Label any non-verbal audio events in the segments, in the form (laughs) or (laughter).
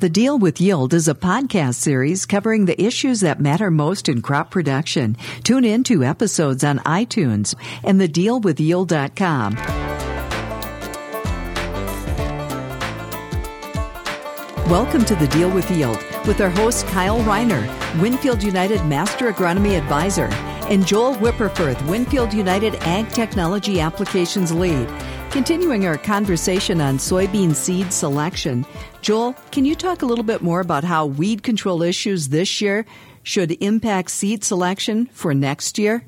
The Deal with Yield is a podcast series covering the issues that matter most in crop production. Tune in to episodes on iTunes and thedealwithyield.com. Welcome to The Deal with Yield with our host Kyle Reiner, Winfield United Master Agronomy Advisor, and Joel Wipperfurth, Winfield United Ag Technology Applications Lead. Continuing our conversation on soybean seed selection, Joel, can you talk a little bit more about how weed control issues this year should impact seed selection for next year?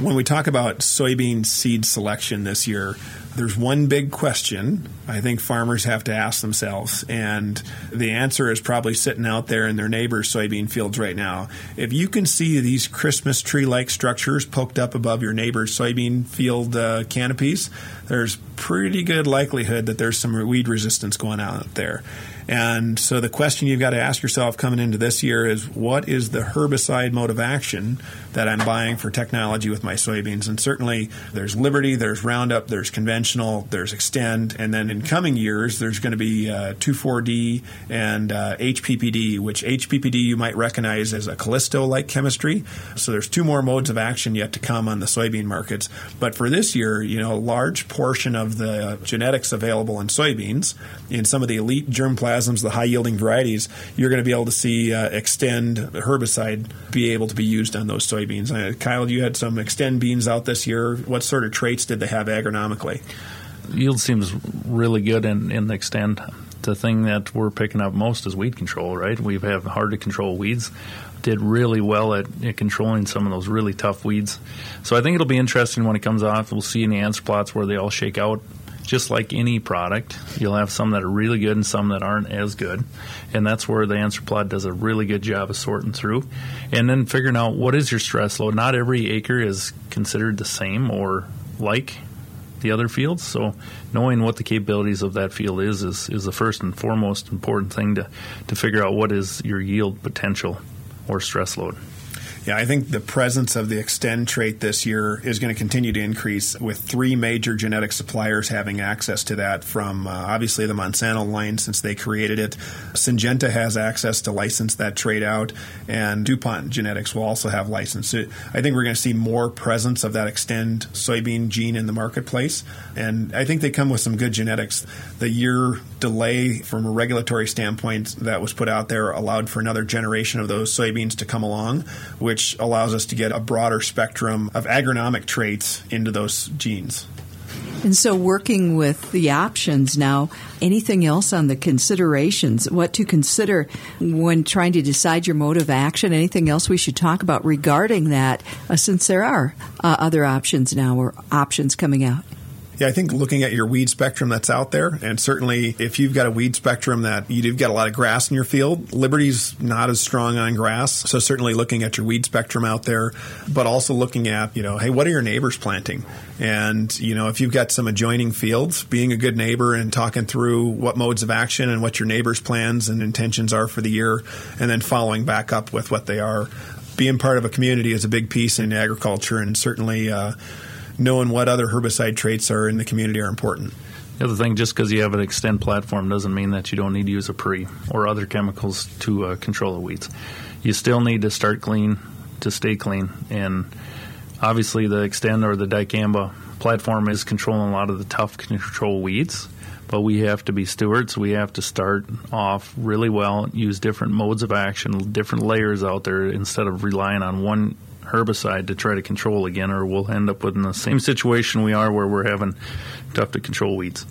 When we talk about soybean seed selection this year, there's one big question I think farmers have to ask themselves, and the answer is probably sitting out there in their neighbors' soybean fields right now. If you can see these Christmas tree like structures poked up above your neighbor's soybean field uh, canopies, there's pretty good likelihood that there's some weed resistance going on out there. And so the question you've got to ask yourself coming into this year is what is the herbicide mode of action that I'm buying for technology with my soybeans? And certainly there's Liberty, there's Roundup, there's conventional, there's Xtend, and then in coming years there's going to be uh, 2,4-D and uh, HPPD, which HPPD you might recognize as a Callisto-like chemistry. So there's two more modes of action yet to come on the soybean markets. But for this year, you know, a large portion of the genetics available in soybeans in some of the elite germplasm the high yielding varieties, you're going to be able to see uh, Xtend herbicide be able to be used on those soybeans. Uh, Kyle, you had some Xtend beans out this year. What sort of traits did they have agronomically? Yield seems really good in, in the Xtend. The thing that we're picking up most is weed control, right? We have hard to control weeds did really well at, at, controlling some of those really tough weeds. So I think it'll be interesting when it comes off. We'll see in the answer plots where they all shake out just like any product, you'll have some that are really good and some that aren't as good. And that's where the answer plot does a really good job of sorting through. And then figuring out what is your stress load. Not every acre is considered the same or like the other fields. So knowing what the capabilities of that field is is, is the first and foremost important thing to, to figure out what is your yield potential or stress load. Yeah, I think the presence of the Xtend trait this year is going to continue to increase with three major genetic suppliers having access to that from uh, obviously the Monsanto line since they created it. Syngenta has access to license that trait out, and DuPont Genetics will also have license. I think we're going to see more presence of that Xtend soybean gene in the marketplace, and I think they come with some good genetics. The year delay from a regulatory standpoint that was put out there allowed for another generation of those soybeans to come along, which allows us to get a broader spectrum of agronomic traits into those genes. And so, working with the options now, anything else on the considerations? What to consider when trying to decide your mode of action? Anything else we should talk about regarding that, uh, since there are uh, other options now or options coming out? Yeah, I think looking at your weed spectrum that's out there, and certainly if you've got a weed spectrum that you've got a lot of grass in your field, Liberty's not as strong on grass. So certainly looking at your weed spectrum out there, but also looking at, you know, hey, what are your neighbors planting? And, you know, if you've got some adjoining fields, being a good neighbor and talking through what modes of action and what your neighbors' plans and intentions are for the year, and then following back up with what they are. Being part of a community is a big piece in agriculture, and certainly, uh, knowing what other herbicide traits are in the community are important. The other thing, just because you have an Xtend platform doesn't mean that you don't need to use a pre or other chemicals to uh, control the weeds. You still need to start clean to stay clean. And obviously, the Xtend or the dicamba platform is controlling a lot of the tough control weeds. But we have to be stewards. We have to start off really well, use different modes of action, different layers out there instead of relying on one herbicide to try to control again, or we'll end up with in the same situation we are where we're having tough to control weeds.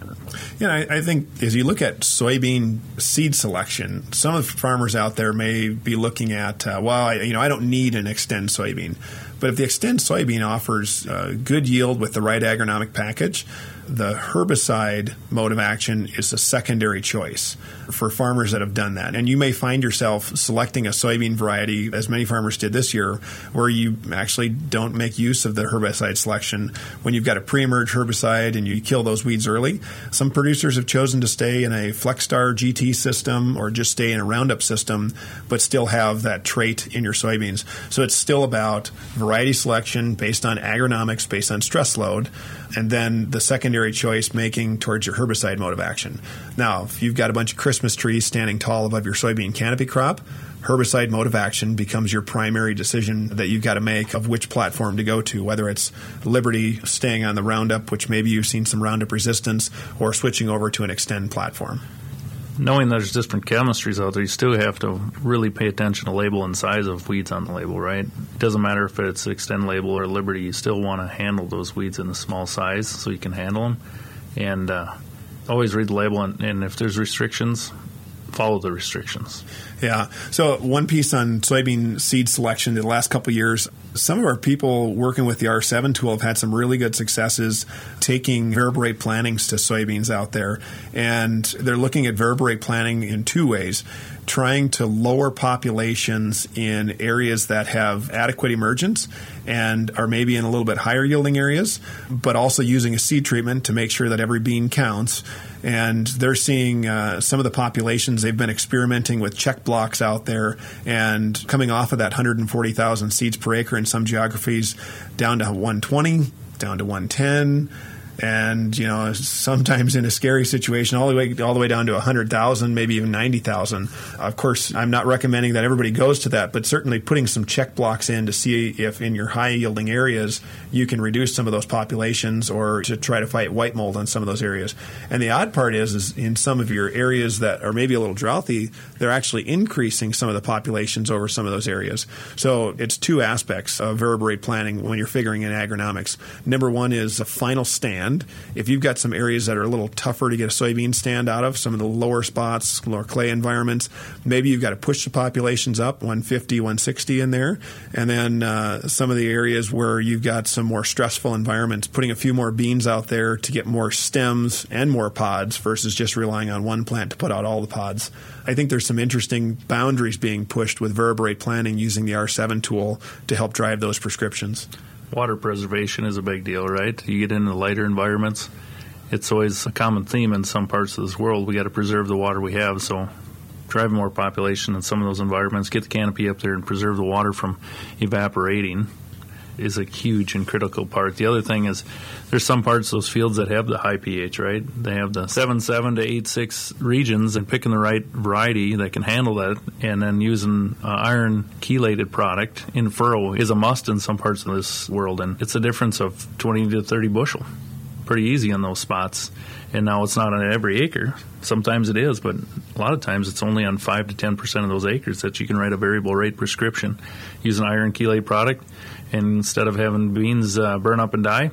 Yeah, I, I, think as you look at soybean seed selection, some of the farmers out there may be looking at, uh, well, I, you know, I don't need an Xtend soybean. But if the Xtend soybean offers uh, good yield with the right agronomic package, the herbicide mode of action is a secondary choice for farmers that have done that. And you may find yourself selecting a soybean variety, as many farmers did this year, where you actually don't make use of the herbicide selection when you've got a pre emerge herbicide and you kill those weeds early. Some producers have chosen to stay in a Flexstar GT system or just stay in a Roundup system, but still have that trait in your soybeans. So it's still about variety selection based on agronomics, based on stress load. And then the secondary choice making towards your herbicide mode of action. Now, if you've got a bunch of Christmas trees standing tall above your soybean canopy crop, herbicide mode of action becomes your primary decision that you've got to make of which platform to go to, whether it's Liberty staying on the Roundup, which maybe you've seen some Roundup resistance, or switching over to an Xtend platform. Knowing there's different chemistries out there, you still have to really pay attention to label and size of weeds on the label, right? It doesn't matter if it's Xtend label or Liberty, you still want to handle those weeds in a small size so you can handle them. And uh, always read the label, and, and if there's restrictions, follow the restrictions. Yeah. So one piece on soybean seed selection the last couple years, some of our people working with the R7 tool have had some really good successes taking variable plantings to soybeans out there. And they're looking at variable rate planting in two ways trying to lower populations in areas that have adequate emergence and are maybe in a little bit higher yielding areas, but also using a seed treatment to make sure that every bean counts. And they're seeing uh, some of the populations, they've been experimenting with check blocks out there and coming off of that 140,000 seeds per acre in some geographies down to 120, down to 110 and you know sometimes in a scary situation all the way all the way down to 100,000 maybe even 90,000 of course I'm not recommending that everybody goes to that but certainly putting some check blocks in to see if in your high yielding areas you can reduce some of those populations or to try to fight white mold on some of those areas. And the odd part is is in some of your areas that are maybe a little droughty they're actually increasing some of the populations over some of those areas. So it's two aspects of variable rate planning when you're figuring in agronomics. Number one is a final stand If you've got some areas that are a little tougher to get a soybean stand out of, some of the lower spots, lower clay environments, maybe you've got to push the populations up 150, 160 in there. And then uh, some of the areas where you've got some more stressful environments, putting a few more beans out there to get more stems and more pods versus just relying on one plant to put out all the pods. I think there's some interesting boundaries being pushed with variable rate planting using the R7 tool to help drive those prescriptions water preservation is a big deal, right? You get into lighter environments, it's always a common theme in some parts of this world. We got to preserve the water we have, so drive more population in some of those environments, get the canopy up there and preserve the water from evaporating is a huge and critical part. The other thing is there's some parts those fields that have the high pH, right? They have the 7 7 to 8 6 regions, and picking the right variety that can handle that, and then using uh, iron chelated product in furrow is a must in some parts of this world, and it's a difference of 20 to 30 bushel. Pretty easy on those spots. And now it's not on every acre. Sometimes it is, but a lot of times it's only on 5 to 10% of those acres that you can write a variable rate prescription. Use an iron chelate product and instead of having beans uh, burn up and die,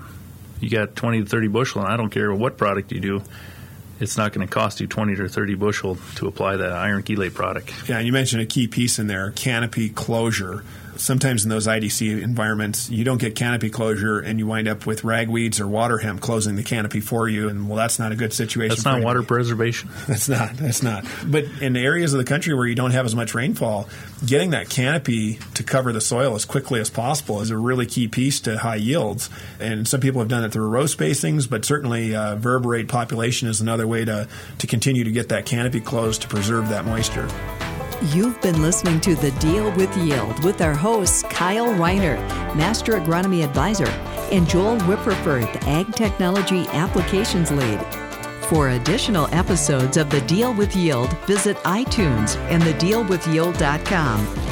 you got 20 to 30 bushel, and I don't care what product you do, it's not going to cost you 20 to 30 bushel to apply that iron chelate product. Yeah, you mentioned a key piece in there canopy closure sometimes in those IDC environments, you don't get canopy closure and you wind up with ragweeds or water hemp closing the canopy for you. And well, that's not a good situation. That's not water preservation. (laughs) That's not. That's not. But in areas of the country where you don't have as much rainfall, getting that canopy to cover the soil as quickly as possible is a really key piece to high yields. And some people have done it through row spacings, but certainly uh, variable rate population is another way to, to continue to get that canopy closed to preserve that moisture. You've been listening to The Deal with Yield with our hosts Kyle Reiner, Master Agronomy Advisor, and Joel Wipperfurth, Ag Technology Applications Lead. For additional episodes of The Deal with Yield, visit iTunes and thedealwithyield.com.